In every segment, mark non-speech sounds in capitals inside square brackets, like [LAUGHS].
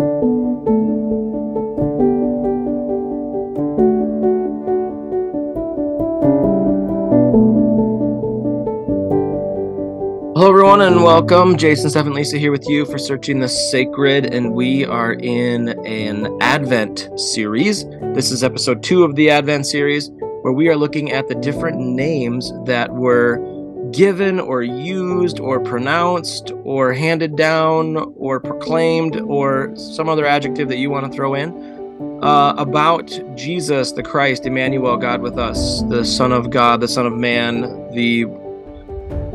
Hello, everyone, and welcome. Jason, Steph, and Lisa here with you for Searching the Sacred, and we are in an Advent series. This is episode two of the Advent series, where we are looking at the different names that were given or used or pronounced or handed down or proclaimed or some other adjective that you want to throw in uh, about Jesus, the Christ, Emmanuel, God with us, the Son of God, the Son of Man, the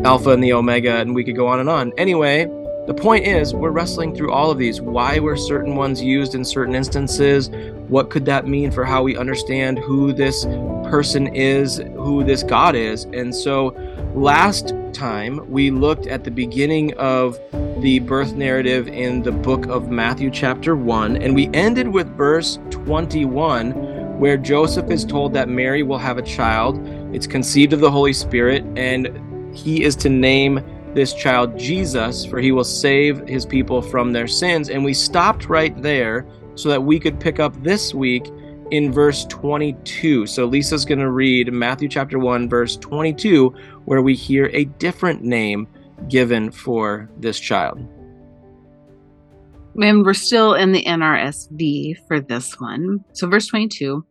Alpha and the Omega, and we could go on and on. Anyway, the point is, we're wrestling through all of these. Why were certain ones used in certain instances? What could that mean for how we understand who this person is, who this God is? And so, last time we looked at the beginning of the birth narrative in the book of Matthew, chapter 1, and we ended with verse 21, where Joseph is told that Mary will have a child. It's conceived of the Holy Spirit, and he is to name this child Jesus, for he will save his people from their sins. And we stopped right there so that we could pick up this week in verse 22. So Lisa's going to read Matthew chapter 1, verse 22, where we hear a different name given for this child. And we're still in the NRSV for this one. So, verse 22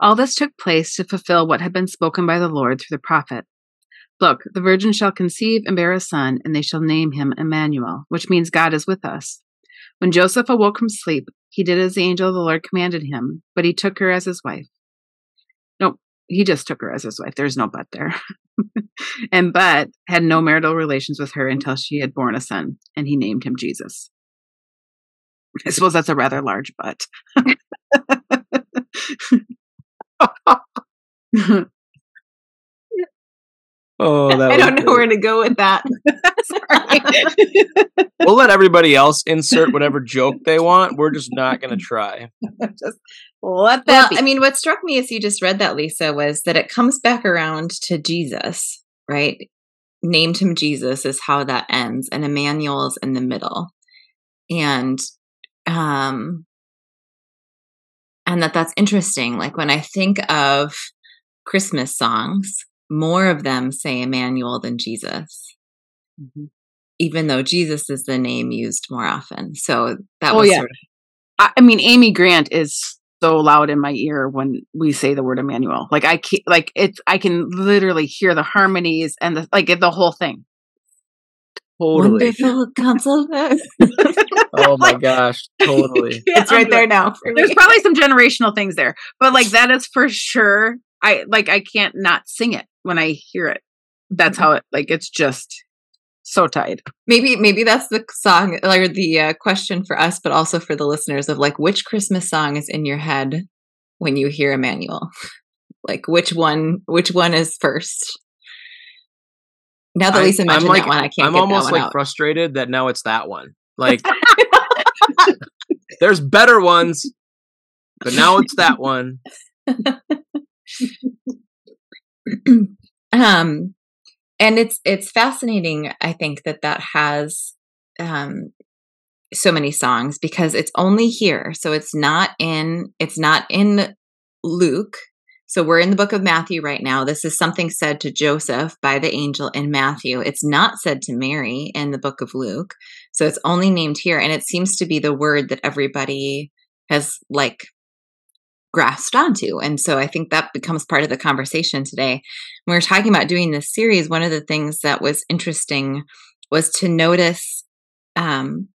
All this took place to fulfill what had been spoken by the Lord through the prophet. Look, the virgin shall conceive and bear a son, and they shall name him Emmanuel, which means God is with us. When Joseph awoke from sleep, he did as the angel of the Lord commanded him, but he took her as his wife. He just took her as his wife. There's no but there. [LAUGHS] and but had no marital relations with her until she had born a son, and he named him Jesus. I suppose that's a rather large but. [LAUGHS] [LAUGHS] Oh, [LAUGHS] I don't know where to go with that. [LAUGHS] Sorry. [LAUGHS] we'll let everybody else insert whatever joke they want. We're just not going to try. just let that well, be. I mean, what struck me as you just read that, Lisa, was that it comes back around to Jesus, right? Named him Jesus is how that ends, and Emmanuel's in the middle. And um and that that's interesting like when i think of christmas songs more of them say Emmanuel than Jesus. Mm-hmm. Even though Jesus is the name used more often. So that oh, was yeah. sort of I, I mean Amy Grant is so loud in my ear when we say the word Emmanuel. Like I can like it's I can literally hear the harmonies and the like the whole thing. Totally. Wonderful [LAUGHS] counselor. [LAUGHS] oh my gosh, totally. [LAUGHS] It's right there now. There's probably some generational things there, but like that is for sure. I like I can't not sing it when I hear it. That's how it like it's just so tied. Maybe maybe that's the song or the uh, question for us, but also for the listeners of like which Christmas song is in your head when you hear Emmanuel. [LAUGHS] Like which one? Which one is first? Now that Lisa mentioned like, that one, I can't. I'm almost like out. frustrated that now it's that one. Like, [LAUGHS] [LAUGHS] there's better ones, but now it's that one. [LAUGHS] um, and it's it's fascinating. I think that that has um, so many songs because it's only here, so it's not in it's not in Luke. So we're in the book of Matthew right now. This is something said to Joseph by the angel in Matthew. It's not said to Mary in the book of Luke. So it's only named here. And it seems to be the word that everybody has like grasped onto. And so I think that becomes part of the conversation today. When we are talking about doing this series, one of the things that was interesting was to notice um,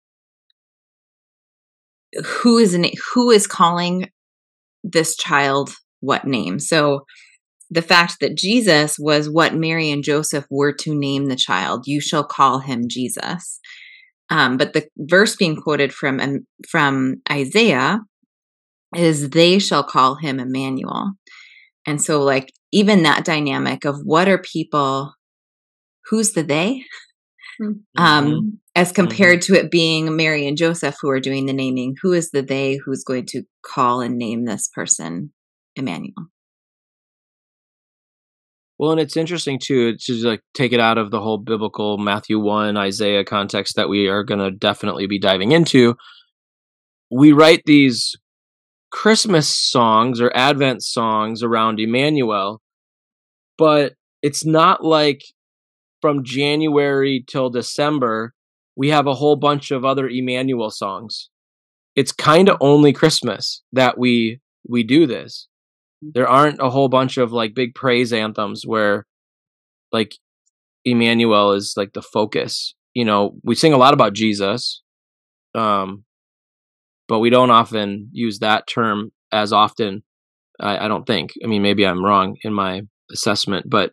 who is an, who is calling this child what name. So the fact that Jesus was what Mary and Joseph were to name the child, you shall call him Jesus. Um, but the verse being quoted from um, from Isaiah is they shall call him Emmanuel. And so, like, even that dynamic of what are people, who's the they? Um, mm-hmm. Um, as compared mm-hmm. to it being Mary and Joseph who are doing the naming, who is the they who's going to call and name this person Emmanuel? Well, and it's interesting too to like take it out of the whole biblical Matthew 1 Isaiah context that we are going to definitely be diving into we write these Christmas songs or Advent songs around Emmanuel, but it's not like from January till December, we have a whole bunch of other Emmanuel songs. It's kind of only Christmas that we we do this. There aren't a whole bunch of like big praise anthems where like Emmanuel is like the focus. You know, we sing a lot about Jesus. Um but we don't often use that term as often. I, I don't think. I mean, maybe I'm wrong in my assessment, but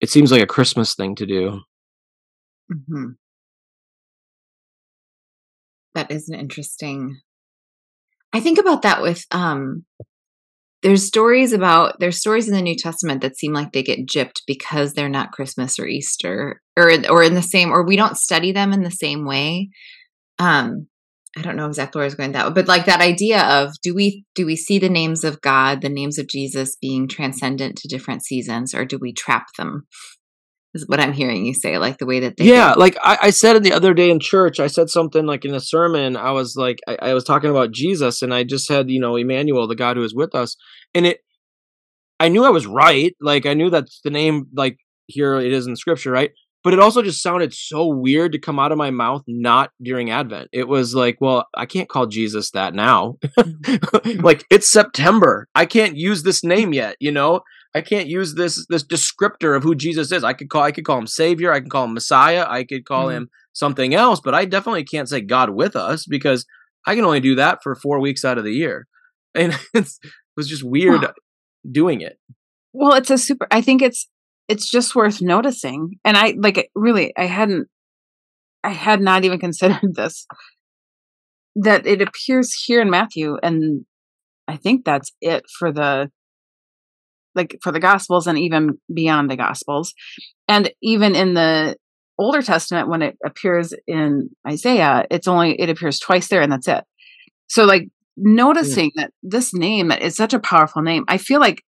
it seems like a Christmas thing to do. Mm-hmm. That is an interesting. I think about that with um there's stories about there's stories in the New Testament that seem like they get gypped because they're not Christmas or Easter or or in the same or we don't study them in the same way. Um I don't know exactly where I was going that but like that idea of do we do we see the names of God, the names of Jesus being transcendent to different seasons, or do we trap them? Is what I'm hearing you say, like the way that they Yeah, like I, I said it the other day in church, I said something like in a sermon, I was like I, I was talking about Jesus and I just said, you know, Emmanuel, the God who is with us. And it I knew I was right. Like I knew that's the name like here it is in scripture, right? But it also just sounded so weird to come out of my mouth not during advent. It was like well i can't call jesus that now. [LAUGHS] Like it's september. I can't use this name yet you know? I can't use this this descriptor of who jesus is. I could call i could call him savior i could call him messiah i could call mm-hmm. him something else but i definitely can't say god with us because i can only do that for four weeks out of the year. And [LAUGHS] it was just weird huh. doing it. Well it's a super i think it's it's just worth noticing. And I like really, I hadn't, I had not even [LAUGHS] considered this that it appears here in Matthew, and I think that's it for the like for the Gospels and even beyond the Gospels, and even in the Older Testament when it appears in Isaiah, it's only it appears twice there, and that's it. So like noticing yeah. that this name is such a powerful name, I feel like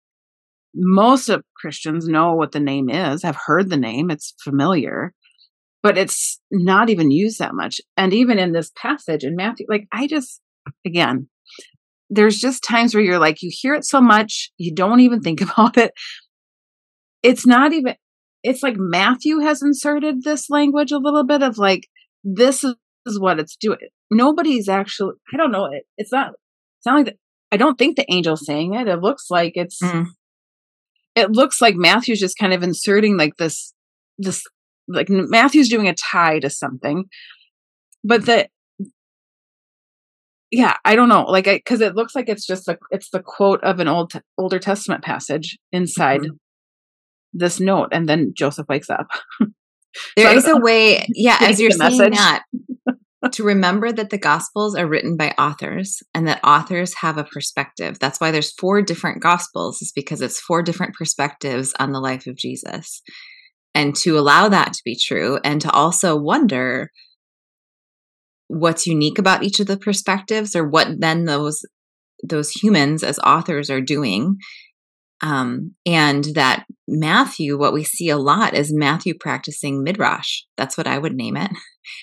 most of Christians know what the name is, have heard the name, it's familiar, but it's not even used that much. And even in this passage in Matthew, like I just, again, there's just times where you're like, you hear it so much, you don't even think [LAUGHS] about it. It's not even, it's like Matthew has inserted this language a little bit of like, this is what it's doing. Nobody's actually, I don't know, it, it's not, it's not like, the, I don't think the angel's saying it. It looks like it's, mm it looks like Matthew's just kind of inserting like this this like Matthew's doing a tie to something, but the yeah, I don't know, like because it looks like it's just a it's the quote of an old older Testament passage inside mm-hmm. this note, and then Joseph wakes up. [LAUGHS] There so is a way, yeah, as you're saying message. that, [LAUGHS] to remember that the gospels are written by authors and that authors have a perspective. That's why there's four different gospels is because it's four different perspectives on the life of Jesus. And to allow that to be true and to also wonder what's unique about each of the perspectives or what then those those humans as authors are doing um, and that Matthew, what we see a lot is Matthew practicing midrash. That's what I would name it.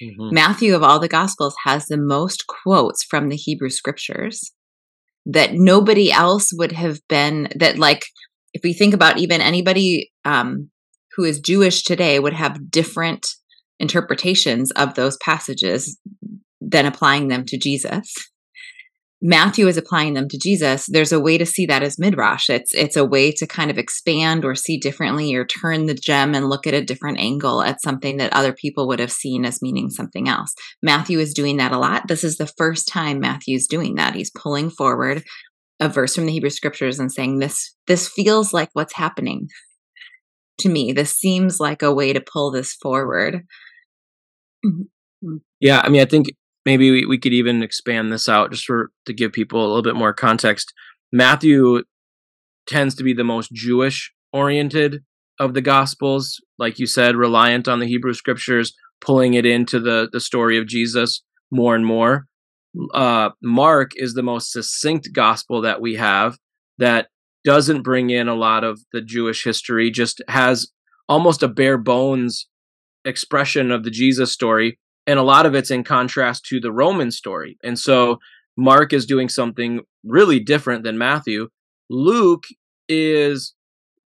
Mm-hmm. Matthew, of all the Gospels, has the most quotes from the Hebrew scriptures that nobody else would have been, that, like, if we think about even anybody um, who is Jewish today, would have different interpretations of those passages than applying them to Jesus. Matthew is applying them to Jesus, there's a way to see that as midrash. It's it's a way to kind of expand or see differently or turn the gem and look at a different angle at something that other people would have seen as meaning something else. Matthew is doing that a lot. This is the first time Matthew's doing that. He's pulling forward a verse from the Hebrew scriptures and saying this this feels like what's happening to me. This seems like a way to pull this forward. Yeah, I mean, I think maybe we, we could even expand this out just for to give people a little bit more context. Matthew tends to be the most Jewish oriented of the gospels, like you said, reliant on the Hebrew scriptures, pulling it into the the story of Jesus more and more. Uh, Mark is the most succinct gospel that we have that doesn't bring in a lot of the Jewish history, just has almost a bare bones expression of the Jesus story and a lot of it's in contrast to the Roman story. And so Mark is doing something really different than Matthew. Luke is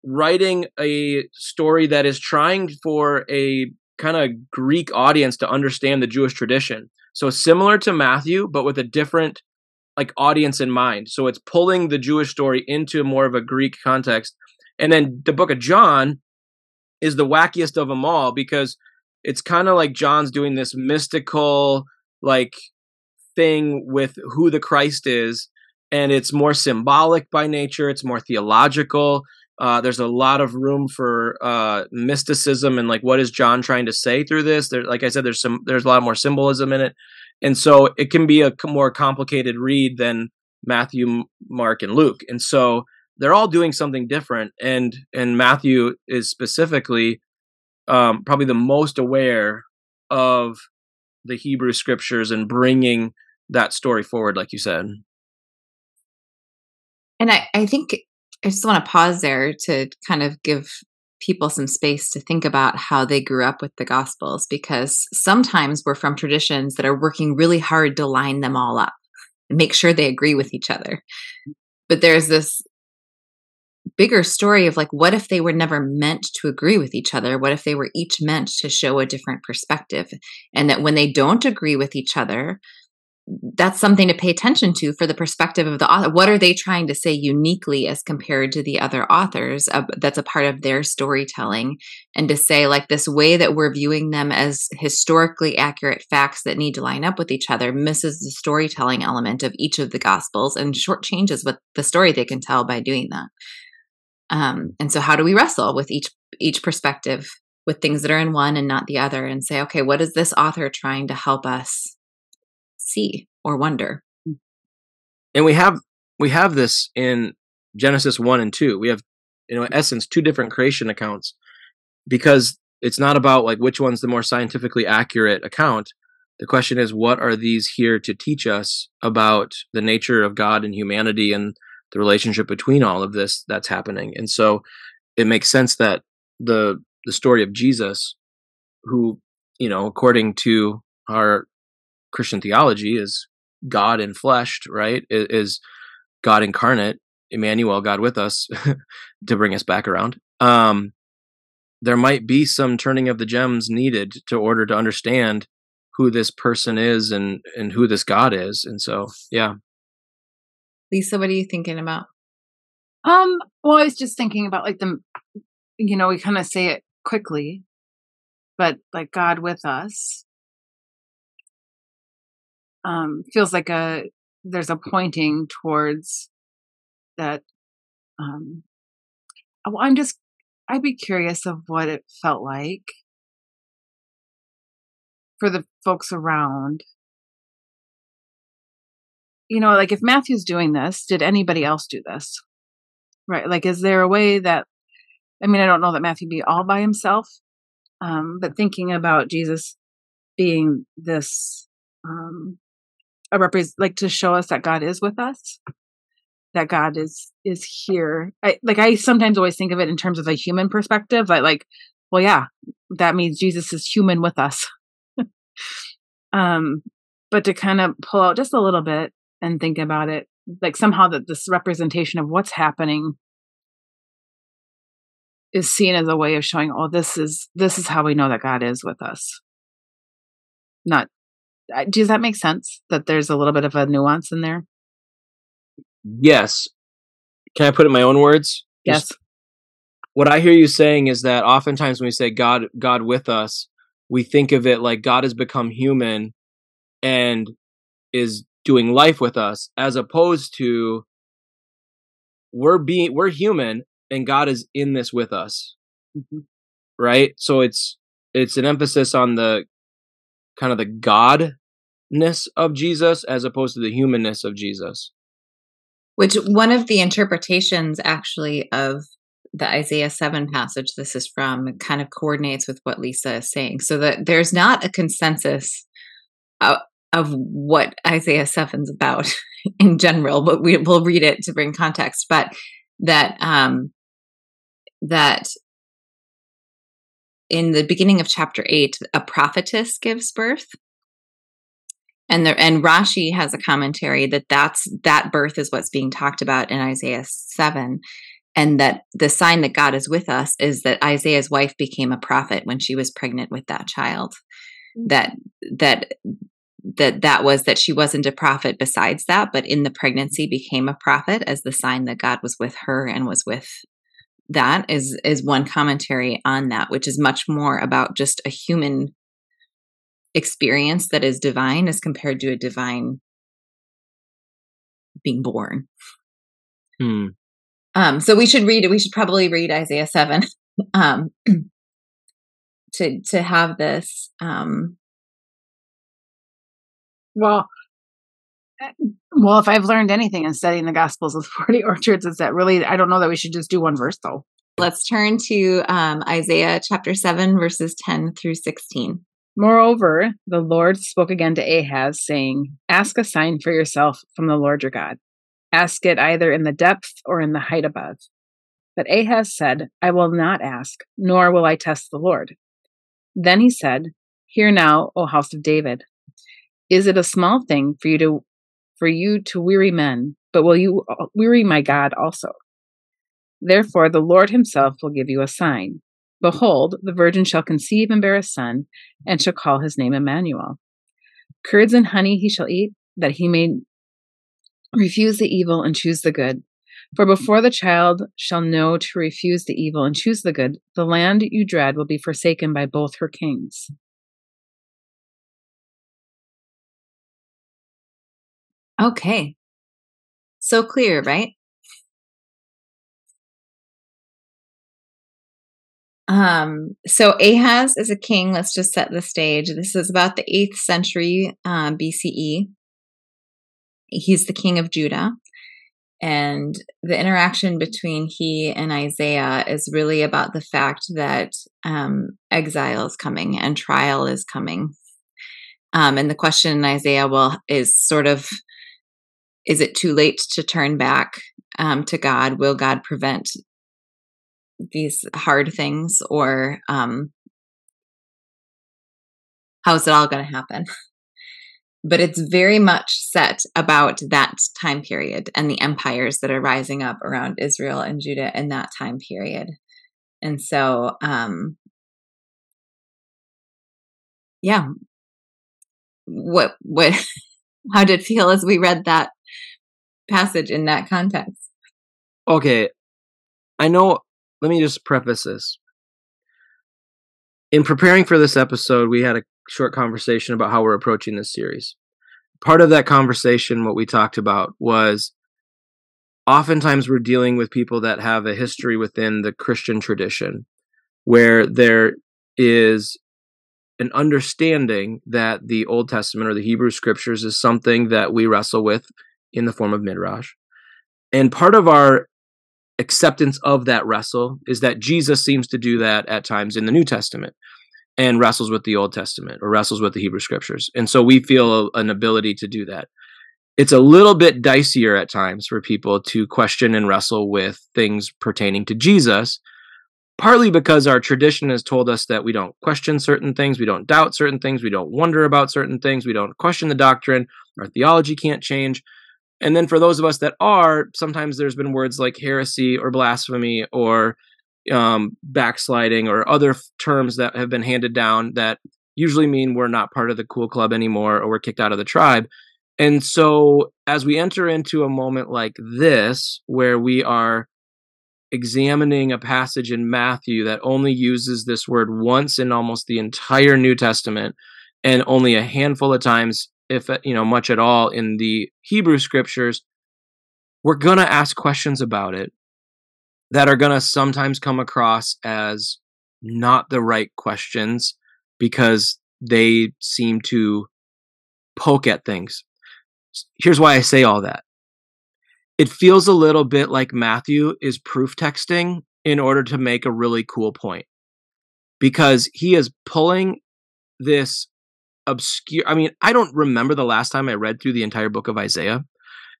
writing a story that is trying for a kind of Greek audience to understand the Jewish tradition. So similar to Matthew, but with a different like audience in mind. So it's pulling the Jewish story into more of a Greek context. And then the book of John is the wackiest of them all because it's kind of like John's doing this mystical like thing with who the Christ is and it's more symbolic by nature, it's more theological. Uh, there's a lot of room for uh, mysticism and like what is John trying to say through this? There, like I said, there's some there's a lot more symbolism in it, and so it can be a more complicated read than Matthew, Mark, and Luke. And so they're all doing something different, and and Matthew is specifically um, probably the most aware of the Hebrew scriptures and bringing that story forward, like you said. And I, I think I just want to pause there to kind of give people some space to think about how they grew up with the Gospels because sometimes we're from traditions that are working really hard to line them all up and make sure they agree with each other. But there's this bigger story of like, what if they were never meant to agree with each other? What if they were each meant to show a different perspective? And that when they don't agree with each other, that's something to pay attention to for the perspective of the author. What are they trying to say uniquely as compared to the other authors? Uh, that's a part of their storytelling. And to say, like, this way that we're viewing them as historically accurate facts that need to line up with each other misses the storytelling element of each of the gospels and shortchanges what the story they can tell by doing that. Um, and so, how do we wrestle with each each perspective with things that are in one and not the other, and say, okay, what is this author trying to help us see or wonder. And we have we have this in Genesis 1 and 2. We have you know in essence two different creation accounts because it's not about like which one's the more scientifically accurate account. The question is what are these here to teach us about the nature of God and humanity and the relationship between all of this that's happening. And so it makes sense that the the story of Jesus who, you know, according to our Christian theology is God enfleshed, right? Is God incarnate, Emmanuel, God with us, [LAUGHS] to bring us back around. Um, there might be some turning of the gems needed to order to understand who this person is and and who this God is. And so, yeah. Lisa, what are you thinking about? Um, well, I was just thinking about like the, you know, we kind of say it quickly, but like God with us um, feels like a there's a pointing towards that. Um, well, I'm just I'd be curious of what it felt like for the folks around. You know, like if Matthew's doing this, did anybody else do this? Right? Like, is there a way that, I mean, I don't know that Matthew be all by himself, um, but thinking about Jesus being this um, a represent like to show us that God is with us that God is is here. I like I sometimes always think of it in terms of a human perspective, like like, well, yeah, that means Jesus is human with us. [LAUGHS] um, but to kind of pull out just a little bit and think about it, like somehow that this representation of what's happening is seen as a way of showing, oh, this is this is how we know that God is with us. Not does that make sense? That there's a little bit of a nuance in there? Yes. Can i put it in my own words? Yes. Just, what i hear you saying is that oftentimes when we say god god with us we think of it like god has become human and is doing life with us as opposed to we're being we're human and god is in this with us mm-hmm. right so it's it's an emphasis on the kind of the godness of Jesus as opposed to the humanness of Jesus. Which one of the interpretations actually of the Isaiah 7 passage this is from kind of coordinates with what Lisa is saying. So that there's not a consensus of, of what Isaiah 7's about [LAUGHS] in general, but we will read it to bring context. But that um, that in the beginning of chapter 8 a prophetess gives birth. And there and Rashi has a commentary that that's that birth is what's being talked about in Isaiah 7 and that the sign that God is with us is that Isaiah's wife became a prophet when she was pregnant with that child. That that that that was that she wasn't a prophet besides that but in the pregnancy became a prophet as the sign that God was with her and was with that is is one commentary on that which is much more about just a human experience that is divine as compared to a divine being born Hmm. um so we should read it we should probably read isaiah 7 um [CLEARS THROAT] to to have this um Well, eh, well, if I've learned anything in studying the Gospels of [LAUGHS] Forty Orchards, is that really I don't know that we should just do one verse though. let's turn to um isaiah chapter 7 verses 10 through 16 Moreover, the Lord spoke again to Ahaz, saying, Ask a sign for yourself from the Lord your God. Ask it either in the depth or in the height above. But Ahaz said, I will not ask, nor will I test the Lord. Then he said, Hear now, O house of David. Is it a small thing for you to for you to weary men, but will you uh, weary my God also? Therefore the Lord himself will give you a sign. Behold, the virgin shall conceive and bear a son, and shall call his name Emmanuel. Curds and honey he shall eat, that he may refuse the evil and choose the good. For before the child shall know to refuse the evil and choose the good, the land you dread will be forsaken by both her kings. Okay so clear right Um, so Ahaz is a king. Let's just set the stage. This is about the eighth century um, BCE. He's the king of Judah. And the interaction between he and Isaiah is really about the fact that um, exile is coming and trial is coming. Um, and the question in Isaiah will is sort of, is it too late to turn back um, to God? Will God prevent these hard things or um how's it all going to happen? [LAUGHS] But it's very much set about that time period and the empires that are rising up around Israel and Judah in that time period. And so um yeah. What what [LAUGHS] how did it feel as we read that passage in that context Okay. I know let me just preface this. In preparing for this episode, we had a short conversation about how we're approaching this series. Part of that conversation, what we talked about was oftentimes we're dealing with people that have a history within the Christian tradition where there is an understanding that the Old Testament or the Hebrew scriptures is something that we wrestle with in the form of midrash. And part of our acceptance of that wrestle is that Jesus seems to do that at times in the New Testament and wrestles with the Old Testament or wrestles with the Hebrew scriptures. And so we feel an ability to do that. It's a little bit dicier at times for people to question and wrestle with things pertaining to Jesus, partly because our tradition has told us that we don't question certain things, we don't doubt certain things, we don't wonder about certain things, we don't question the doctrine, our theology can't change. And then for those of us that are, sometimes there's been words like heresy or blasphemy or um, backsliding or other f- terms that have been handed down that usually mean we're not part of the cool club anymore or we're kicked out of the tribe. And so as we enter into a moment like this, where we are examining a passage in Matthew that only uses this word once in almost the entire New Testament and only a handful of times if uh, you know much at all in the Hebrew scriptures, we're going to ask questions about it that are going to sometimes come across as not the right questions because they seem to poke at things. Here's why I say all that. It feels a little bit like Matthew is proof texting in order to make a really cool point because he is pulling this obscure i mean i don't remember the last time i read through the entire book of isaiah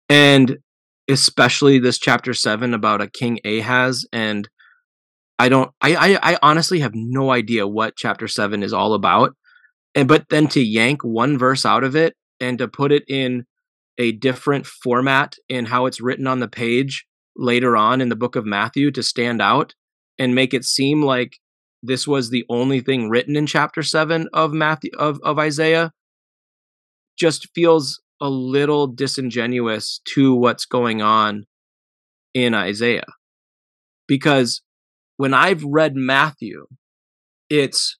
and especially this chapter 7 about a king ahaz and i don't i i, I honestly have no idea what chapter 7 is all about and but then to yank one verse out of it and to put it in a different format in how it's written on the page later on in the book of Matthew to stand out and make it seem like this was the only thing written in chapter 7 of Matthew of, of Isaiah just feels a little disingenuous to what's going on in Isaiah. Because when I've read Matthew, it's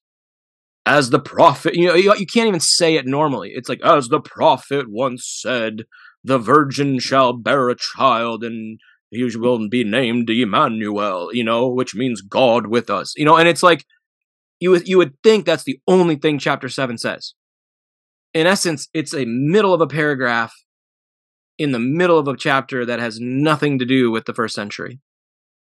as the prophet, you know, you, you can't even say it normally. It's like, as the prophet once said, the virgin shall bear a child and he will be named Emmanuel, you know, which means God with us, you know, and it's like, you would, you would think that's the only thing chapter 7 says. In essence, it's a middle of a paragraph in the middle of a chapter that has nothing to do with the first century.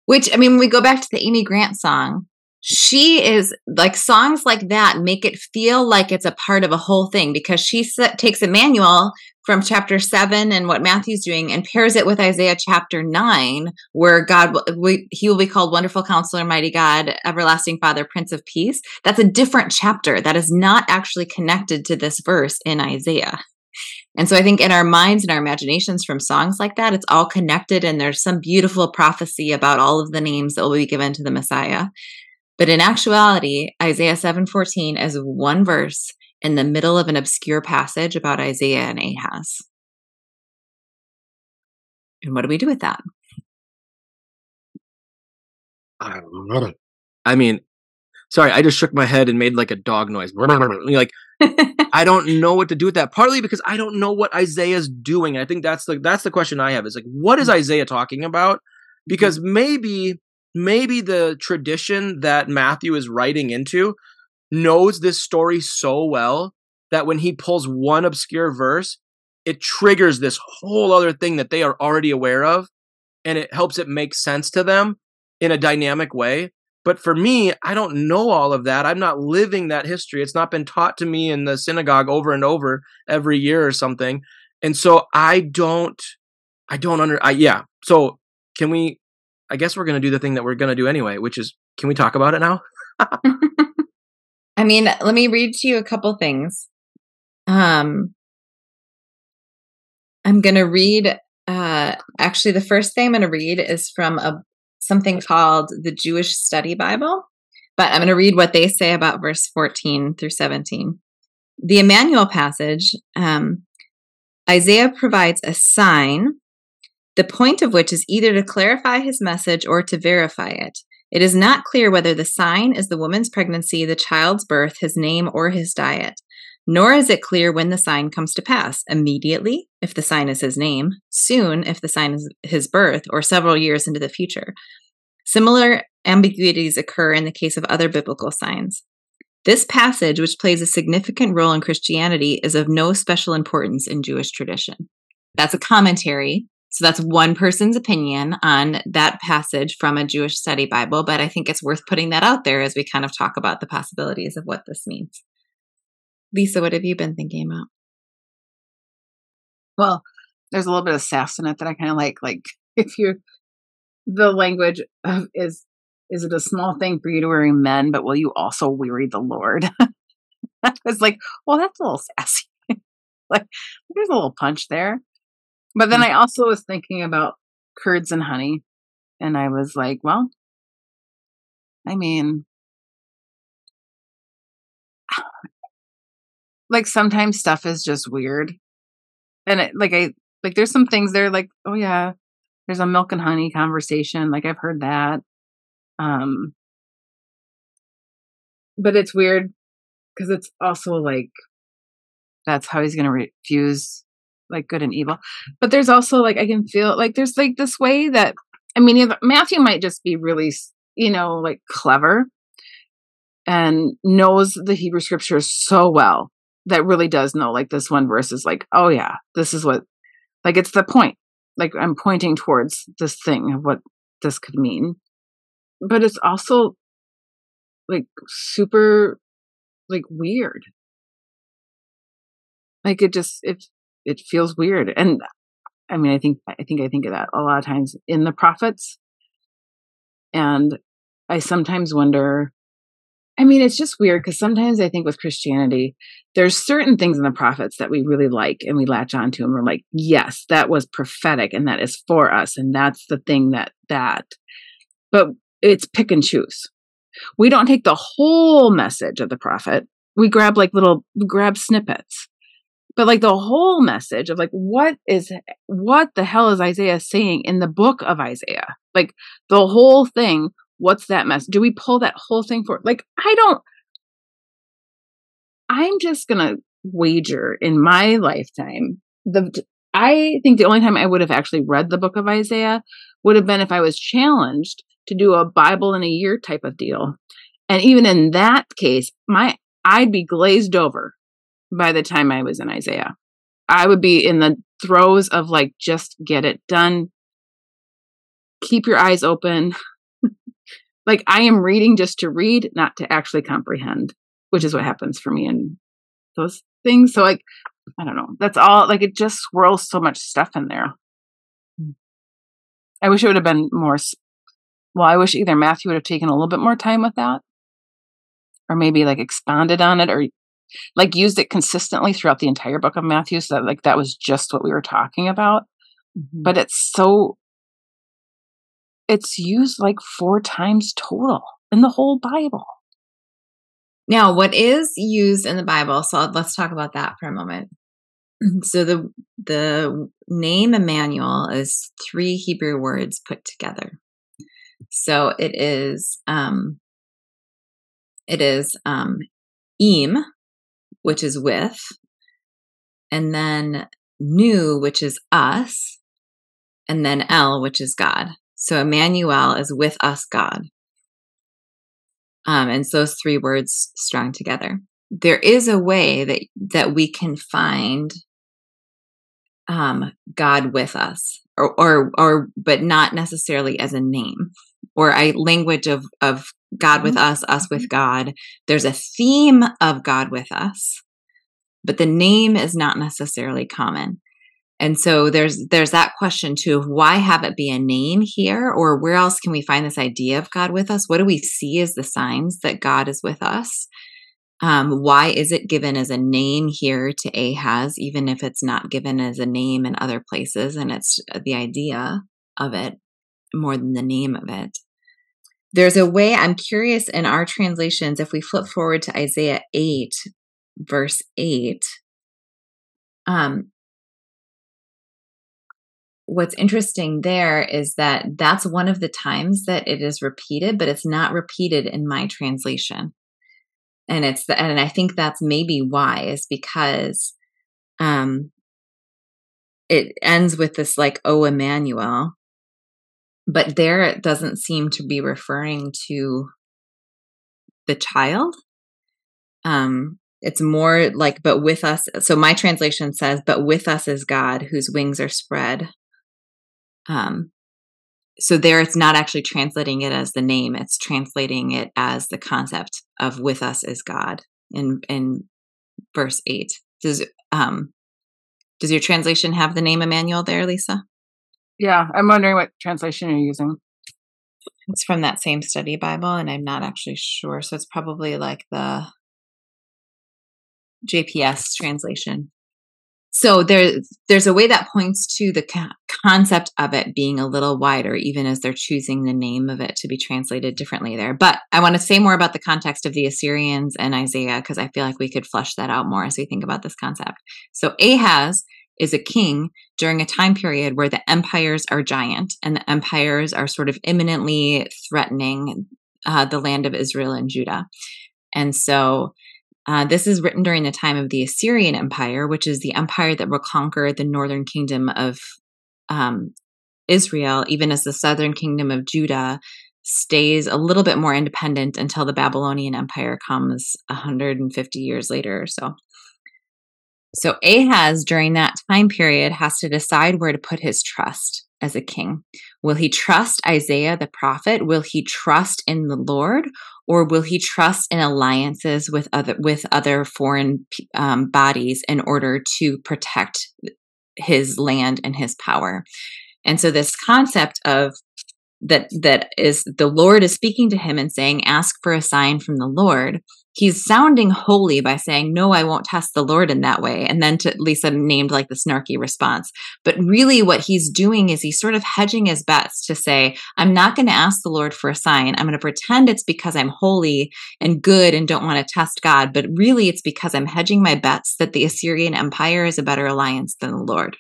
Which, I mean, when we go back to the Amy Grant song, she is like songs like that make it feel like it's a part of a whole thing because she takes Emmanuel from chapter 7 and what Matthew's doing and pairs it with Isaiah chapter 9 where God we, he will be called wonderful counselor mighty God everlasting father prince of peace that's a different chapter that is not actually connected to this verse in Isaiah and so I think in our minds and our imaginations from songs like that, it's all connected and there's some beautiful prophecy about all of the names that will be given to the Messiah. But in actuality, Isaiah 7:14 is one verse in the middle of an obscure passage about Isaiah and Ahaz. And what do we do with that? I don't know. I mean, sorry, I just shook my head and made like a dog noise. [LAUGHS] Like I don't know what to do with that. Partly because I don't know what Isaiah's doing. I think that's the that's the question I have. Is like, what is mm. Isaiah talking about? Because maybe maybe the tradition that Matthew is writing into knows this story so well that when he pulls one obscure verse, it triggers this whole other thing that they are already aware of, and it helps it make sense to them in a dynamic way. But for me, I don't know all of that. I'm not living that history. It's not been taught to me in the synagogue over and over every year or something. And so I don't, I don't under, I, yeah. So can we, I guess we're going to do the thing that we're going to do anyway, which is, can we talk about it now? [LAUGHS] [LAUGHS] I mean, let me read to you a couple things. Um, I'm going to read, uh, actually, the first thing I'm going to read is from a something called the Jewish Study Bible, but I'm going to read what they say about verse 14 through 17. The Emmanuel passage, um, Isaiah provides a sign, the point of which is either to clarify his message or to verify it. It is not clear whether the sign is the woman's pregnancy, the child's birth, his name, or his diet. Nor is it clear when the sign comes to pass immediately, if the sign is his name, soon, if the sign is his birth, or several years into the future. Similar ambiguities occur in the case of other biblical signs. This passage, which plays a significant role in Christianity, is of no special importance in Jewish tradition. That's a commentary. So that's one person's opinion on that passage from a Jewish study Bible, but I think it's worth putting that out there as we kind of talk about the possibilities of what this means. Lisa, what have you been thinking about? Well, there's a little bit of sass in it that I kind of like. Like [LAUGHS] if you, the language of is, is it a small thing for you to weary men, but will you also weary the Lord? [LAUGHS] it's like, well, that's a little sassy. [LAUGHS] like there's a little punch there. But then mm. I also was thinking about curds and honey, and I was like, well, I mean, [SIGHS] like sometimes stuff is just weird. And it, like I like there's some things there like, oh yeah, there's a milk and honey conversation. Like I've heard that. Um but it's weird because it's also like that's how he's going to refuse like good and evil. But there's also like I can feel like there's like this way that I mean Matthew might just be really you know like clever and knows the Hebrew scriptures so well that really does know like this one verse is like oh yeah this is what like it's the point. Like i'm pointing towards this thing of what this could mean. But it's also like super like weird. Like it just it it feels weird and i mean i think i think i think of that a lot of times in the prophets and i sometimes wonder I mean, it's just weird because sometimes I think with Christianity, there's certain things in the prophets that we really like and we latch onto and we're like, yes, that was prophetic and that is for us. And that's the thing that, that, but it's pick and choose. We don't take the whole message of the prophet. We grab like little, grab snippets but like the whole message of like what is what the hell is isaiah saying in the book of isaiah? Like the whole thing what's that mess do we pull that whole thing for like i don't i'm just gonna wager in my lifetime the i think the only time i would have actually read the book of isaiah would have been if i was challenged to do a bible in a year type of deal. And even in that case my i'd be glazed over by the time I was in Isaiah. I would be in the throes of like, just get it done. Keep your eyes open. [LAUGHS] like, I am reading just to read, not to actually comprehend, which is what happens for me in those things. So, like, I don't know. That's all. Like, it just swirls so much stuff in there. I wish it would have been more. Well, I wish either Matthew would have taken a little bit more time with that, or maybe like expounded on it, or like used it consistently throughout the entire book of Matthew. So that like that was just what we were talking about. Mm-hmm. But it's so it's used like four times total in the whole Bible. Now, what is used in the Bible? So let's talk about that for a moment. [CLEARS THROAT] So the the name Emmanuel is three Hebrew words put together. So it is um it is um im, which is with, and then nu, which is us, and then El, which is God. So Emmanuel is with us, God. Um, and so those three words strung together. There is a way that that we can find um, God with us, or or or, but not necessarily as a name or a language of of God with mm-hmm. us, us with mm-hmm. God. There's a theme of God with us, but the name is not necessarily common. And so there's there's that question too of why have it be a name here or where else can we find this idea of God with us? What do we see as the signs that God is with us? Um, why is it given as a name here to Ahaz, even if it's not given as a name in other places? And it's the idea of it more than the name of it. There's a way, I'm curious in our translations, if we flip forward to Isaiah 8, verse 8, um, what's interesting there is that that's one of the times that it is repeated, but it's not repeated in my translation. And it's the, and I think that's maybe why is because um it ends with this like oh Emmanuel but there it doesn't seem to be referring to the child. Um it's more like but with us so my translation says but with us is god whose wings are spread. Um so there it's not actually translating it as the name it's translating it as the concept of with us is god in in verse 8 does um does your translation have the name emmanuel there lisa yeah, I'm wondering what translation you're using. It's from that same study Bible, and I'm not actually sure. So it's probably like the JPS translation. So there, there's a way that points to the co- concept of it being a little wider, even as they're choosing the name of it to be translated differently there. But I want to say more about the context of the Assyrians and Isaiah because I feel like we could flesh that out more as we think about this concept. So Ahaz is a king during a time period where the empires are giant and the empires are sort of imminently threatening uh, the land of Israel and Judah. And so uh, this is written during the time of the Assyrian Empire, which is the empire that will conquer the northern kingdom of um, Israel, even as the southern kingdom of Judah stays a little bit more independent until the Babylonian Empire comes 150 years later or so. So Ahaz, during that time period, has to decide where to put his trust as a king. Will he trust Isaiah the prophet? Will he trust in the Lord, or will he trust in alliances with other with other foreign um, bodies in order to protect his land and his power? And so, this concept of that that is the Lord is speaking to him and saying, "Ask for a sign from the Lord." He's sounding holy by saying, "No, I won't test the Lord in that way," and then to Lisa named like the snarky response. But really, what he's doing is he's sort of hedging his bets to say, "I'm not going to ask the Lord for a sign. I'm going to pretend it's because I'm holy and good and don't want to test God, but really, it's because I'm hedging my bets that the Assyrian Empire is a better alliance than the Lord."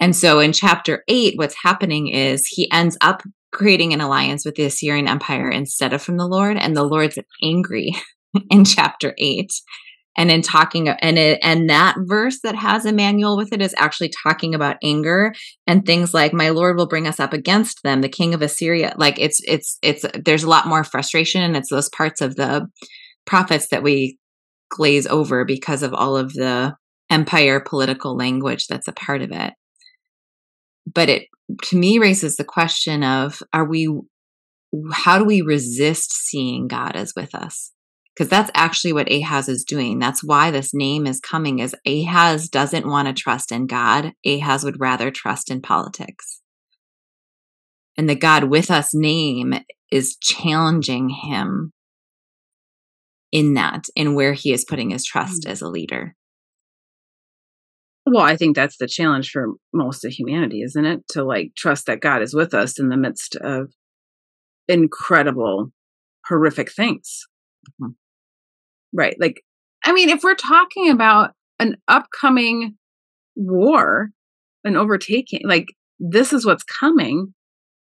And so in chapter eight, what's happening is he ends up creating an alliance with the Assyrian Empire instead of from the Lord, and the Lord's angry [LAUGHS] in chapter eight. And in talking, and it, and that verse that has Emmanuel with it is actually talking about anger and things like, "My Lord will bring us up against them, the king of Assyria." Like it's it's it's there's a lot more frustration, and it's those parts of the prophets that we glaze over because of all of the empire political language that's a part of it but it to me raises the question of are we how do we resist seeing God as with us? Because that's actually what Ahaz is doing. That's why this name is coming is Ahaz doesn't want to trust in God. Ahaz would rather trust in politics. And the God with us name is challenging him in that, in where he is putting his trust mm-hmm. as a leader. Well, I think that's the challenge for most of humanity, isn't it? To like trust that God is with us in the midst of incredible, horrific things. Mm-hmm. Right. Like, I mean, if we're talking about an upcoming war, an overtaking, like, this is what's coming.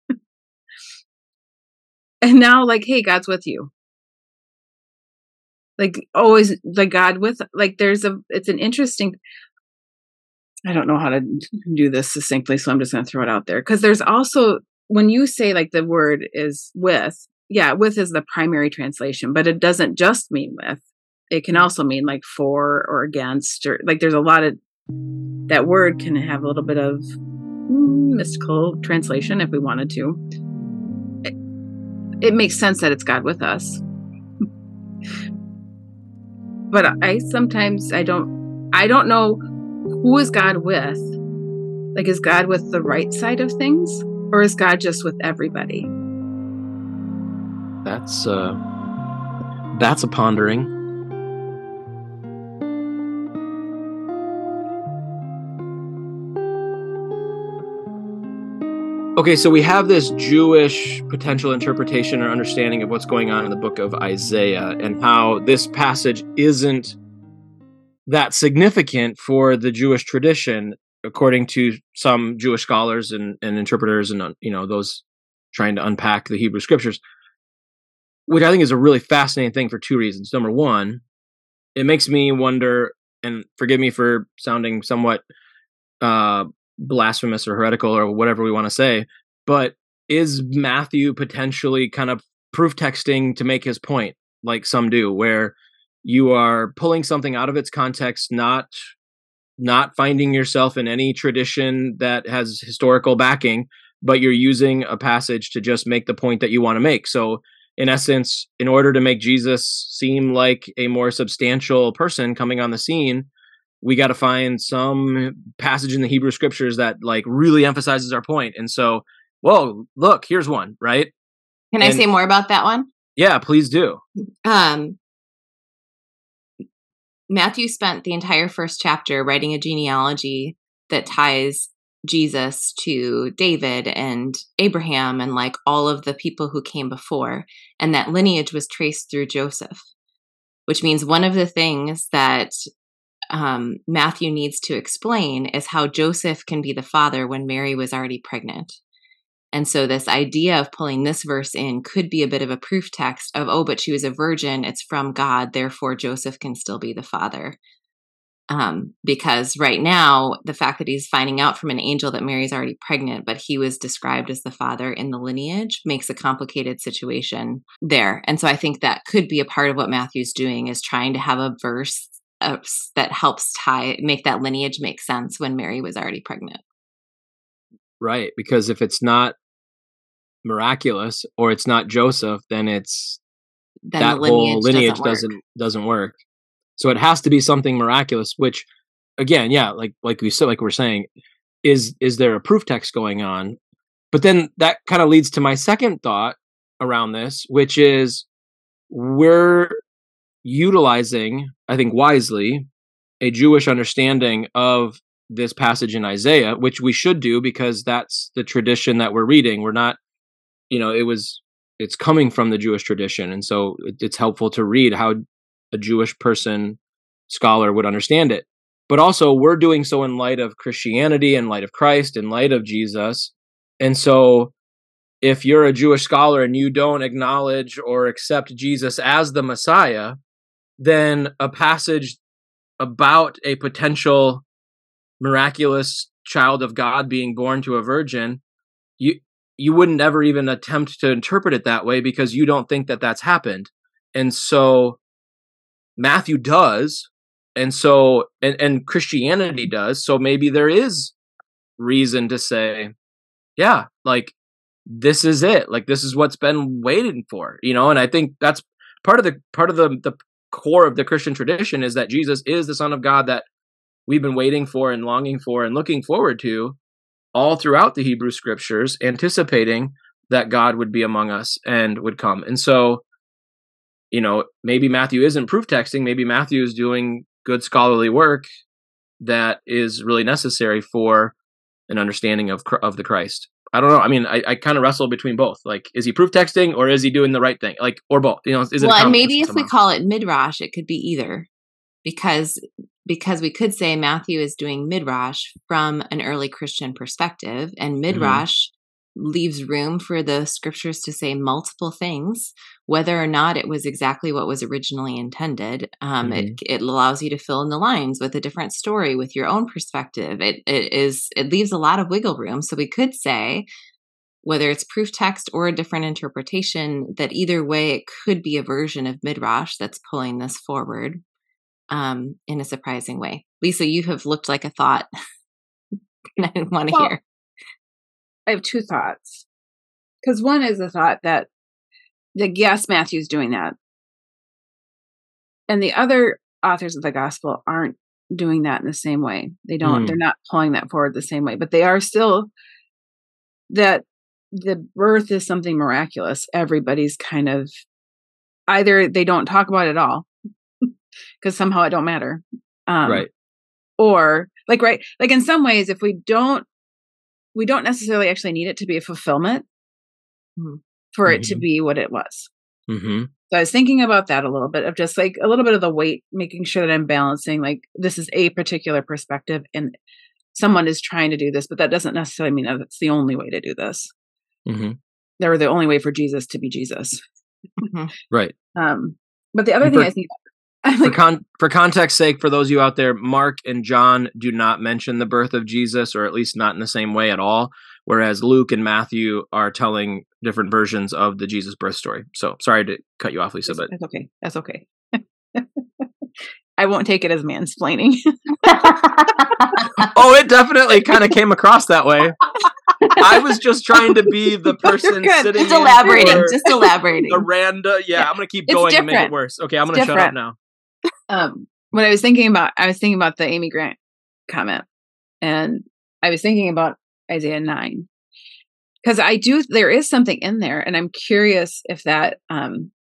[LAUGHS] and now, like, hey, God's with you. Like, always, like, God with, like, there's a, it's an interesting, I don't know how to do this succinctly, so I'm just going to throw it out there. Because there's also, when you say like the word is with, yeah, with is the primary translation, but it doesn't just mean with. It can also mean like for or against, or like there's a lot of that word can have a little bit of mm, mystical translation if we wanted to. It, it makes sense that it's God with us. but I sometimes I don't I don't know who is God with? Like, is God with the right side of things, or is God just with everybody? That's uh, that's a pondering. Okay, so we have this Jewish potential interpretation or understanding of what's going on in the book of Isaiah and how this passage isn't that significant for the Jewish tradition, according to some Jewish scholars and, and interpreters and uh, you know those trying to unpack the Hebrew scriptures, which I think is a really fascinating thing for two reasons. Number one, it makes me wonder, and forgive me for sounding somewhat uh, blasphemous or heretical or whatever we want to say, but is Matthew potentially kind of proof texting to make his point, like some do, where you are pulling something out of its context not not finding yourself in any tradition that has historical backing but you're using a passage to just make the point that you want to make. So in essence in order to make jesus seem like a more substantial person coming on the scene we got to find some passage in the hebrew scriptures that like really emphasizes our point. And so whoa look here's one right? Can and, i say more about that one? Yeah please do. Um Matthew spent the entire first chapter writing a genealogy that ties Jesus to David and Abraham and like all of the people who came before. And that lineage was traced through Joseph, which means one of the things that um, Matthew needs to explain is how Joseph can be the father when Mary was already pregnant. And so, this idea of pulling this verse in could be a bit of a proof text of, oh, but she was a virgin, it's from God, therefore Joseph can still be the father. Um, because right now, the fact that he's finding out from an angel that Mary's already pregnant, but he was described as the father in the lineage, makes a complicated situation there. And so, I think that could be a part of what Matthew's doing is trying to have a verse uh, that helps tie make that lineage make sense when Mary was already pregnant. Right, because if it's not miraculous or it's not Joseph, then it's then that lineage whole lineage doesn't, doesn't doesn't work. So it has to be something miraculous, which again, yeah, like like we said, like we're saying, is is there a proof text going on? but then that kind of leads to my second thought around this, which is we're utilizing, I think wisely, a Jewish understanding of this passage in Isaiah, which we should do because that's the tradition that we're reading. We're not, you know, it was, it's coming from the Jewish tradition. And so it, it's helpful to read how a Jewish person, scholar would understand it. But also, we're doing so in light of Christianity, in light of Christ, in light of Jesus. And so, if you're a Jewish scholar and you don't acknowledge or accept Jesus as the Messiah, then a passage about a potential miraculous child of God being born to a virgin, you you wouldn't ever even attempt to interpret it that way because you don't think that that's happened. And so Matthew does, and so and, and Christianity does. So maybe there is reason to say, yeah, like this is it. Like this is what's been waiting for, you know. And I think that's part of the part of the the core of the Christian tradition is that Jesus is the Son of God that we've been waiting for and longing for and looking forward to all throughout the Hebrew scriptures, anticipating that God would be among us and would come. And so, you know, maybe Matthew isn't proof texting, maybe Matthew is doing good scholarly work that is really necessary for an understanding of of the Christ. I don't know. I mean, I, I kind of wrestle between both. Like, is he proof texting or is he doing the right thing? Like, or both? You know, is it? Well, and maybe if somehow? we call it midrash, it could be either, because because we could say Matthew is doing midrash from an early Christian perspective, and mm-hmm. midrash mm-hmm. leaves room for the scriptures to say multiple things, whether or not it was exactly what was originally intended. Um, mm-hmm. It it allows you to fill in the lines with a different story, with your own perspective. It it is it leaves a lot of wiggle room. So we could say whether it's proof text or a different interpretation, that either way it could be a version of Midrash that's pulling this forward um, in a surprising way. Lisa, you have looked like a thought. [LAUGHS] and I want to well, hear. I have two thoughts. Because one is the thought that, that yes, Matthew's doing that. And the other authors of the gospel aren't doing that in the same way. They don't, mm. they're not pulling that forward the same way, but they are still that the birth is something miraculous. Everybody's kind of either they don't talk about it at all because somehow it don't matter. Um, right. Or like right, like in some ways, if we don't, we don't necessarily actually need it to be a fulfillment mm-hmm. for it to mm-hmm. be what it was. Mm-hmm. So I was thinking about that a little bit of just like a little bit of the weight, making sure that I'm balancing. Like this is a particular perspective, and someone is trying to do this, but that doesn't necessarily mean that it's the only way to do this. Mm-hmm. They were the only way for Jesus to be Jesus. Mm-hmm. right. [LAUGHS] Um, but the other and thing for, I think for, con- for context sake, for those of you out there, Mark and John do not mention the birth of Jesus, or at least not in the same way at all. Whereas Luke and Matthew are telling different versions of the Jesus birth story. So sorry to cut you off, Lisa, but that's okay. That's okay. [LAUGHS] I won't take it as mansplaining. oh, it definitely [LAUGHS] kind of came across that way. I was just trying to be the [LAUGHS] person sitting. Just elaborating. Just elaborating. The random. Yeah, yeah, I'm gonna keep going and make it worse. Okay, I'm gonna shut up now um, when I was thinking about, I was thinking about the Amy Grant comment, and I was thinking about Isaiah nine because I do. There is something in there, and I'm curious if that, um,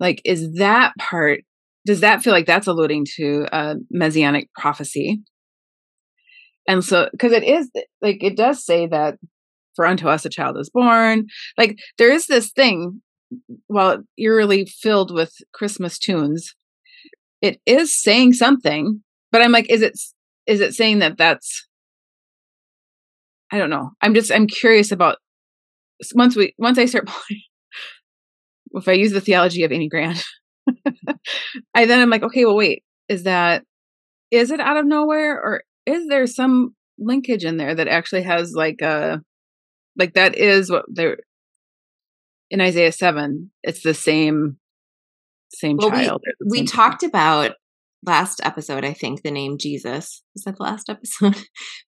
like, is that part? Does that feel like that's alluding to a messianic prophecy? And so, because it is like it does say that for unto us a child is born. Like there is this thing, while eerily filled with Christmas tunes, it is saying something, but I'm like, is it is it saying that that's I don't know. I'm just I'm curious about once we once I start [LAUGHS] playing if I use the theology of Amy Grant, [LAUGHS] I then I'm like, okay, well wait, is that is it out of nowhere or is there some linkage in there that actually has like a like that is what they're in Isaiah 7, it's the same same well, child. We, we talked about last episode, I think, the name Jesus. Was that the last [LAUGHS] episode?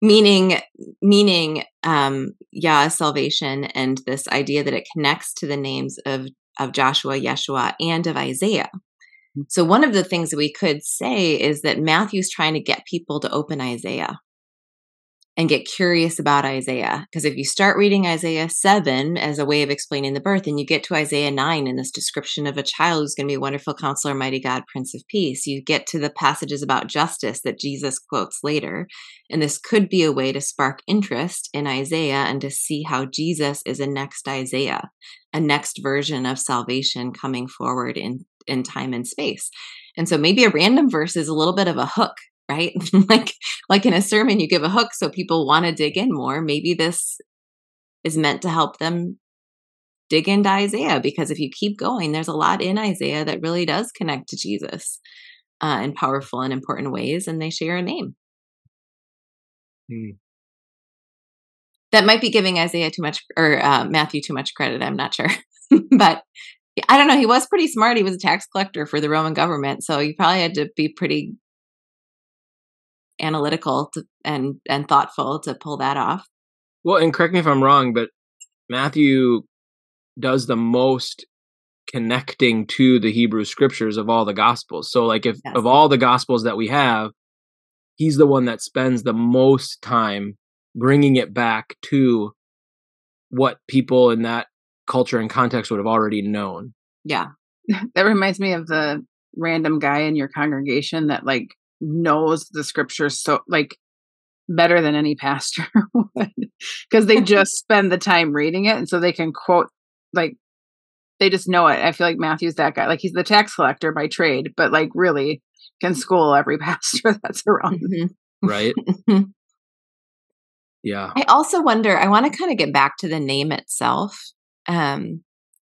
meaning meaning um yeah, salvation and this idea that it connects to the names of of Joshua, Yeshua, and of Isaiah. Mm. So one of the things that we could say is that Matthew's trying to get people to open Isaiah and get curious about Isaiah. Because if you start reading Isaiah 7 as a way of explaining the birth, and you get to Isaiah 9 in this description of a child who's going to be a wonderful counselor, mighty God, Prince of Peace, you get to the passages about justice that Jesus quotes later. And this could be a way to spark interest in Isaiah and to see how Jesus is a next Isaiah, a next version of salvation coming forward in, in time and space. And so maybe a random verse is a little bit of a hook right? [LAUGHS] like like in a sermon you give a hook so people want to dig in more. Maybe this is meant to help them dig into Isaiah because if you keep going, there's a lot in Isaiah that really does connect to Jesus uh, in powerful and important ways, and they share a name. Hmm. That might be giving Isaiah too much or uh, Matthew too much credit. I'm not sure, [LAUGHS] but I don't know. He was pretty smart. He was a tax collector for the Roman government, so he probably had to be pretty analytical to, and and thoughtful to pull that off. Well, and correct me if I'm wrong, but Matthew does the most connecting to the Hebrew scriptures of all the gospels. So like if yes. of all the gospels that we have, he's the one that spends the most time bringing it back to what people in that culture and context would have already known. Yeah. [LAUGHS] That reminds me of the random guy in your congregation that like knows the scriptures so like better than any pastor [LAUGHS] would because they [LAUGHS] just spend the time reading it and so they can quote like they just know it. I feel like matthew's that guy like he's the tax collector by trade but like really can school every [LAUGHS] pastor that's around. Mm-hmm. right? Yeah. I also wonder i want to kind of get back to the name itself um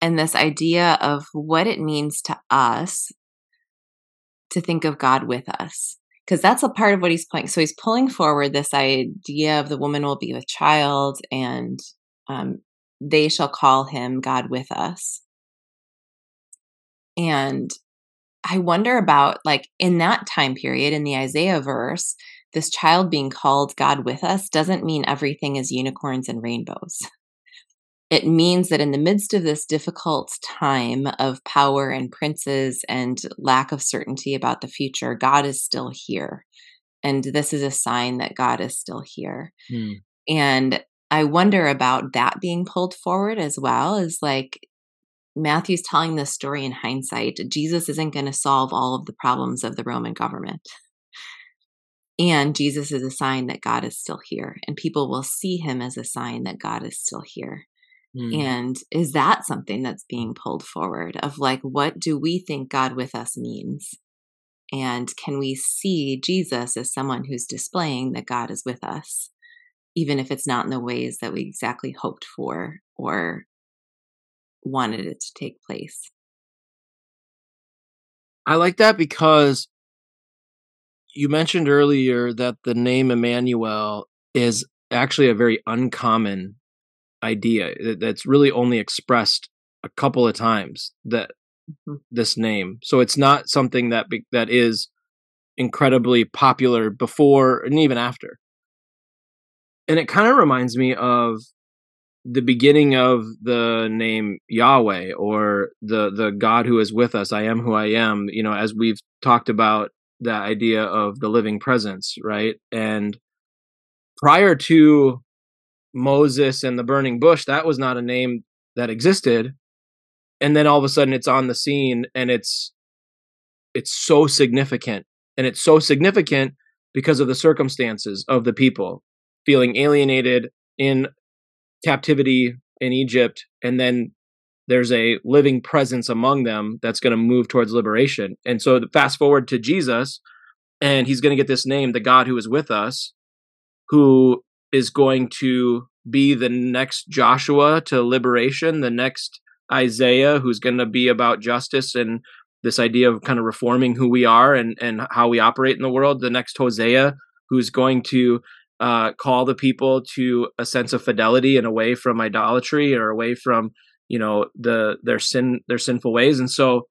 and this idea of what it means to us to think of God with us because that's a part of what he's playing. So he's pulling forward this idea of the woman will be with child and um, they shall call him God with us. And I wonder about like in that time period in the Isaiah verse, this child being called God with us doesn't mean everything is unicorns and rainbows it means that in the midst of this difficult time of power and princes and lack of certainty about the future, God is still here. And this is a sign that God is still here. Mm. And I wonder about that being pulled forward as well as like Matthew's telling this story in hindsight. Jesus isn't going to solve all of the problems of the Roman government. And Jesus is a sign that God is still here, and people will see him as a sign that God is still here. Mm. And is that something that's being pulled forward of like, what do we think God with us means? And can we see Jesus as someone who's displaying that God is with us, even if it's not in the ways that we exactly hoped for or wanted it to take place? I like that because you mentioned earlier that the name Emmanuel is actually a very uncommon idea that's really only expressed a couple of times that mm-hmm. this name. So it's not something that be, that is incredibly popular before and even after. And it kind of reminds me of the beginning of the name Yahweh or the the God who is with us I am who I am you know as we've talked about the idea of the living presence right? And prior to Moses and the burning bush, that was not a name that existed. And then all of a sudden it's on the scene and it's it's so significant. And it's so significant because of the circumstances of the people feeling alienated in captivity in Egypt and then there's a living presence among them that's going to move towards liberation. And so fast forward to Jesus and he's going to get this name the God who is with us who is going to be the next Joshua to liberation, the next Isaiah who's going to be about justice and this idea of kind of reforming who we are and and how we operate in the world, the next Hosea who's going to uh, call the people to a sense of fidelity and away from idolatry or away from you know the their sin their sinful ways. And so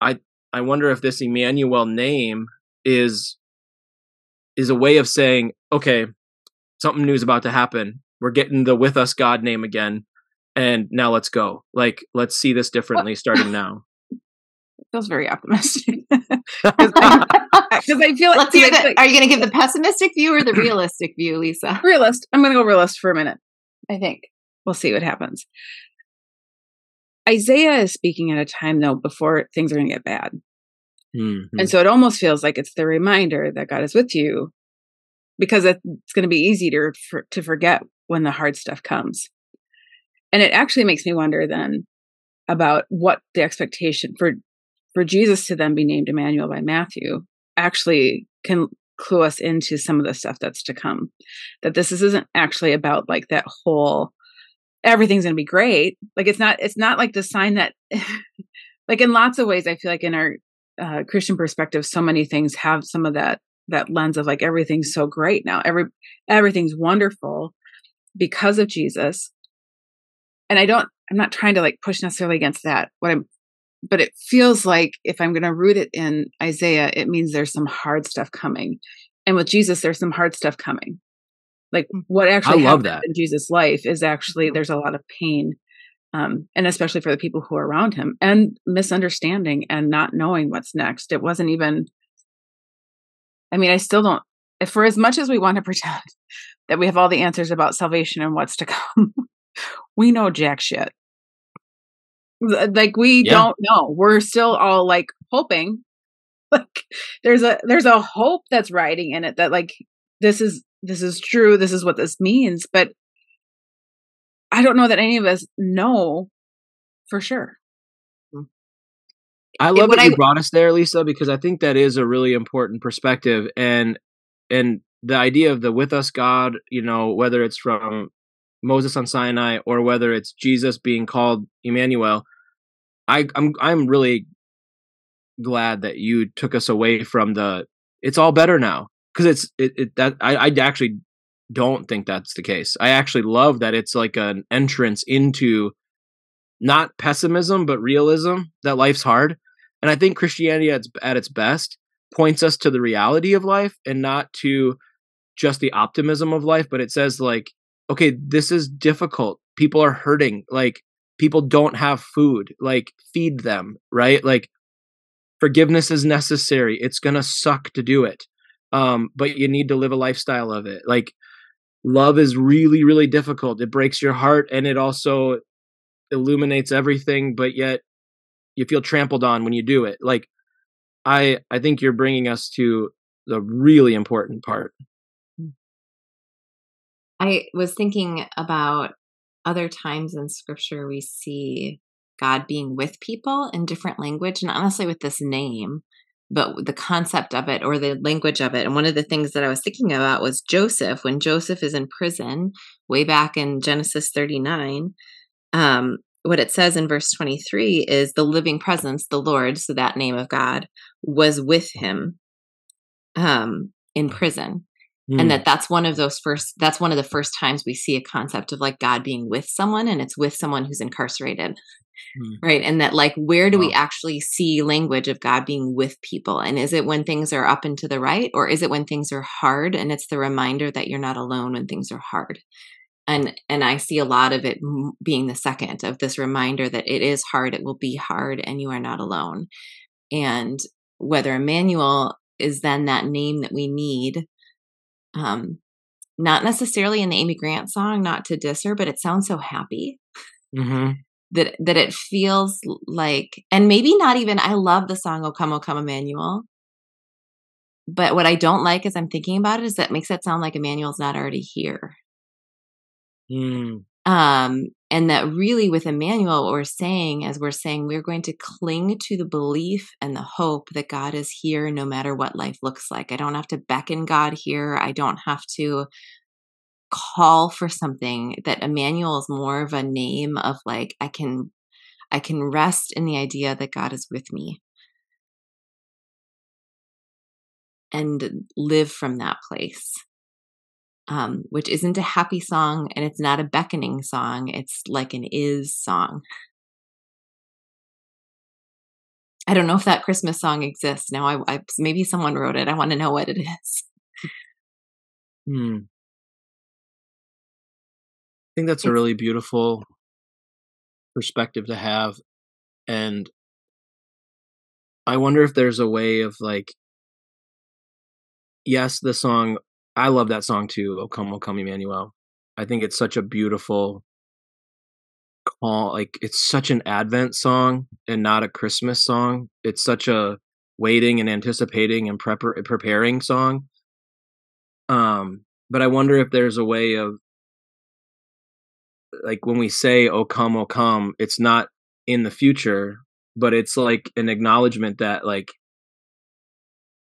i i wonder if this emmanuel name is is a way of saying okay something new is about to happen. We're getting the with us God name again. And now let's go. Like, let's see this differently starting now. [LAUGHS] feels very optimistic [LAUGHS] because I, [LAUGHS] I, feel Let's like, the, are you going to give the pessimistic view or the realistic view, Lisa? [CLEARS THROAT] Realist. I'm going to go realist for a minute. I think we'll see what happens. Isaiah is speaking at a time though before things are going to get bad, mm-hmm. and so it almost feels like it's the reminder that God is with you, because it's going to be easy to for, to forget when the hard stuff comes, and it actually makes me wonder then about what the expectation for for Jesus to then be named Emmanuel by Matthew actually can clue us into some of the stuff that's to come. That this isn't actually about like that whole everything's going to be great. Like it's not it's not like the sign that [LAUGHS] like in lots of ways I feel like in our uh, Christian perspective so many things have some of that that lens of like everything's so great now. Every everything's wonderful because of Jesus. And I don't I'm not trying to like push necessarily against that. What I'm but it feels like if I'm going to root it in Isaiah, it means there's some hard stuff coming. And with Jesus, there's some hard stuff coming. Like mm. what actually happened that. in Jesus' life is actually mm-hmm. there's a lot of pain, um, and especially for the people who are around him, and misunderstanding and not knowing what's next. It wasn't even. I mean, I still don't. For as much as we want to pretend [LAUGHS] that we have all the answers about salvation and what's to come, [LAUGHS] we know jack shit. Uh, like we yeah. don't know. We're still all like hoping. [LAUGHS] Like there's a there's a hope that's riding in it that like this is this is true, this is what this means, but I don't know that any of us know for sure. I love that you brought us there, Lisa, because I think that is a really important perspective and and the idea of the with us God, you know, whether it's from Moses on Sinai or whether it's Jesus being called Emmanuel, I, I'm I'm really glad that you took us away from the it's all better now because it's it, it that I, I actually don't think that's the case. I actually love that it's like an entrance into not pessimism but realism that life's hard. And I think Christianity at its, at its best points us to the reality of life and not to just the optimism of life, but it says like, okay, this is difficult. People are hurting. Like people don't have food. Like feed them, right? Like forgiveness is necessary. It's going to suck to do it um, but you need to live a lifestyle of it. Like love is really, really difficult. It breaks your heart and it also illuminates everything, but yet you feel trampled on when you do it. Like I, I think you're bringing us to the really important part. I was thinking about other times in scripture we see God being with people in different language, and honestly with this name but the concept of it or the language of it. And one of the things that I was thinking about was Joseph. When Joseph is in prison, way back in Genesis 39, um, what it says in verse 23 is the living presence, the Lord, so that name of God, was with him um, in prison. Mm. And that that's one of those first, that's one of the first times we see a concept of like God being with someone and it's with someone who's incarcerated mm. right and that like where do wow. we actually see language of god being with people and is it when things are up and to the right or is it when things are hard and it's the reminder that you're not alone when things are hard and and i see a lot of it being the second of this reminder that it is hard it will be hard and you are not alone and whether emmanuel is then that name that we need um not necessarily in the amy grant song not to diss her but it sounds so happy mm-hmm that that it feels like and maybe not even I love the song O Come O Come Emmanuel. But what I don't like as I'm thinking about it is that it makes it sound like Emmanuel's not already here. Mm. Um, and that really with Emmanuel, what we're saying as we're saying we're going to cling to the belief and the hope that God is here no matter what life looks like. I don't have to beckon God here. I don't have to call for something that Emmanuel is more of a name of like I can I can rest in the idea that God is with me and live from that place. Um, which isn't a happy song and it's not a beckoning song. It's like an is song. I don't know if that Christmas song exists now. I, I maybe someone wrote it. I want to know what it is. Hmm I think that's a really beautiful perspective to have and I wonder if there's a way of like, yes, the song, I love that song too, O Come, O Come Emmanuel. I think it's such a beautiful call. Like, it's such an Advent song and not a Christmas song. It's such a waiting and anticipating and prepar- preparing song. Um, but I wonder if there's a way of like when we say "Oh come, oh come," it's not in the future, but it's like an acknowledgement that like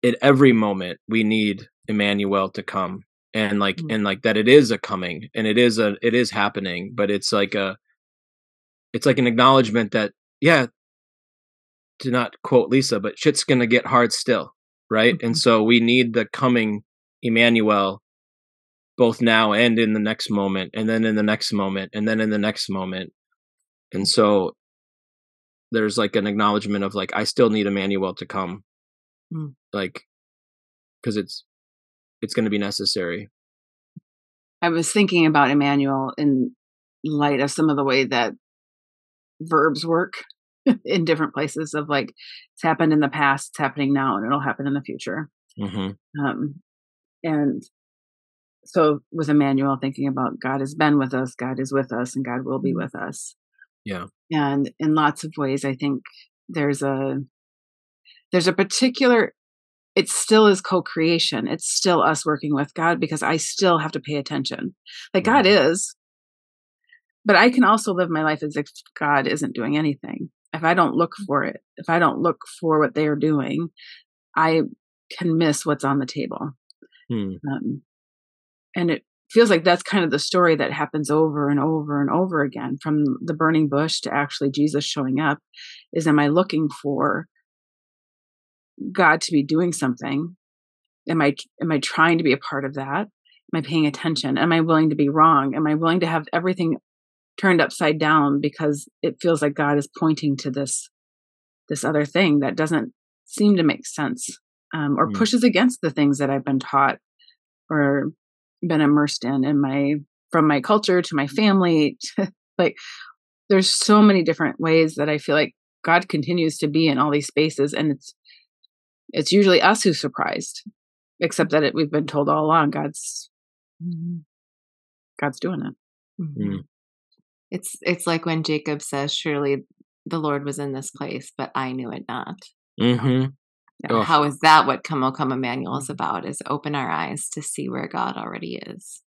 at every moment we need Emmanuel to come and like mm-hmm. and like that it is a coming and it is a it is happening, but it's like a it's like an acknowledgement that yeah to not quote Lisa, but shit's gonna get hard still, right? Mm-hmm. And so we need the coming Emmanuel both now and in the next moment, and then in the next moment, and then in the next moment. And so there's like an acknowledgement of like I still need Emmanuel to come, mm. like because it's it's going to be necessary. I was thinking about Emmanuel in light of some of the way that verbs work [LAUGHS] in different places of like it's happened in the past, it's happening now, and it'll happen in the future. Mm-hmm. Um, and so with Emmanuel, thinking about God has been with us, God is with us, and God will be mm-hmm. with us. Yeah. And in lots of ways, I think there's a there's a particular it still is co-creation. It's still us working with God because I still have to pay attention. Like God mm-hmm. is, but I can also live my life as if God isn't doing anything. If I don't look for it, if I don't look for what they are doing, I can miss what's on the table. Hmm. Um, and it feels like that's kind of the story that happens over and over and over again from the burning bush to actually Jesus showing up is am I looking for God to be doing something? Am I am I trying to be a part of that? Am I paying attention? Am I willing to be wrong? Am I willing to have everything turned upside down because it feels like God is pointing to this this other thing that doesn't seem to make sense um, or mm. pushes against the things that I've been taught or been immersed in in my from my culture to my family to, [LAUGHS] like there's so many different ways that i feel like god continues to be in all these spaces and it's it's usually us who's surprised except that it, we've been told all along god's mm-hmm. god's doing it mm-hmm. mm. it's it's like when jacob says surely the lord was in this place but i knew it not mm-hmm. Oh. How is that what Come O Come Emmanuel is about? Is open our eyes to see where God already is.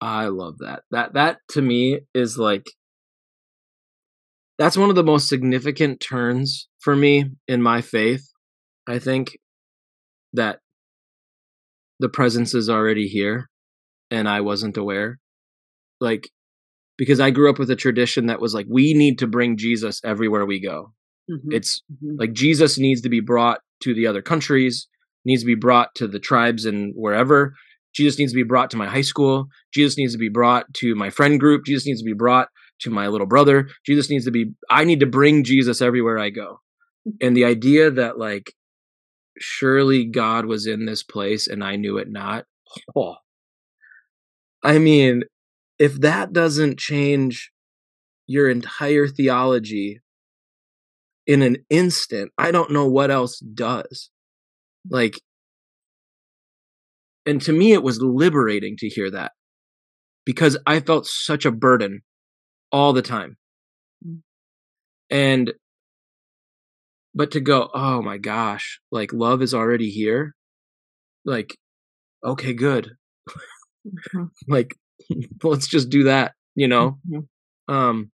I love that. That that to me is like that's one of the most significant turns for me in my faith. I think that the presence is already here and I wasn't aware. Like because I grew up with a tradition that was like we need to bring Jesus everywhere we go. Mm-hmm. It's mm-hmm. like Jesus needs to be brought to the other countries, needs to be brought to the tribes and wherever. Jesus needs to be brought to my high school. Jesus needs to be brought to my friend group. Jesus needs to be brought to my little brother. Jesus needs to be, I need to bring Jesus everywhere I go. And the idea that, like, surely God was in this place and I knew it not. Oh. I mean, if that doesn't change your entire theology in an instant, I don't know what else does. Like, and to me, it was liberating to hear that because I felt such a burden all the time. Mm. And, but to go, oh my gosh, like love is already here. Like, okay, good. Mm-hmm. [LAUGHS] like, [LAUGHS] let's just do that, you know? Mm-hmm. Um,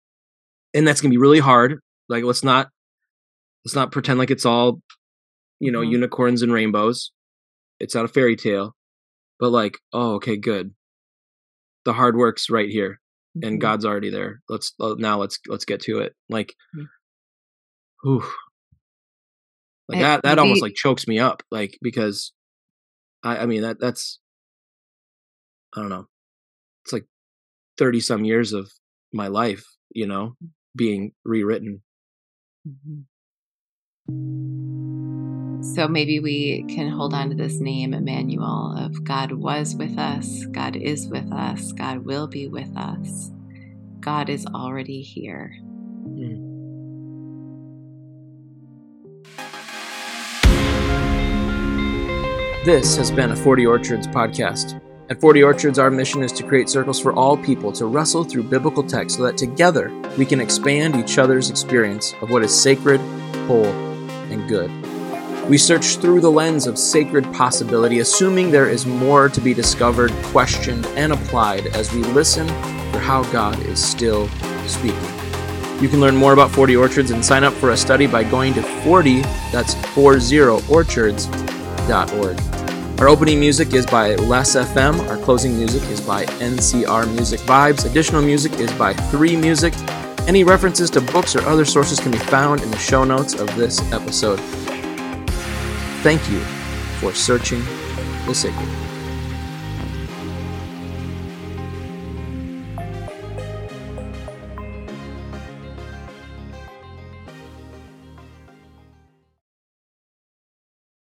and that's gonna be really hard. Like, let's not Let's not pretend like it's all, you know, mm-hmm. unicorns and rainbows. It's not a fairy tale. But like, oh, okay, good. The hard work's right here, mm-hmm. and God's already there. Let's uh, now let's let's get to it. Like, mm-hmm. whew. Like that that almost like chokes me up. Like because, I I mean that that's, I don't know. It's like thirty some years of my life, you know, mm. being rewritten. Mm-hmm. So maybe we can hold on to this name, Emmanuel, of God was with us, God is with us, God will be with us, God is already here. Mm. This has been a 40 Orchards podcast. At 40 Orchards, our mission is to create circles for all people to wrestle through biblical text so that together we can expand each other's experience of what is sacred, whole, and good. We search through the lens of sacred possibility, assuming there is more to be discovered, questioned, and applied as we listen for how God is still speaking. You can learn more about 40 Orchards and sign up for a study by going to 40, that's 40orchards.org. Our opening music is by Les FM. Our closing music is by NCR Music Vibes. Additional music is by 3 Music. Any references to books or other sources can be found in the show notes of this episode. Thank you for searching the sacred.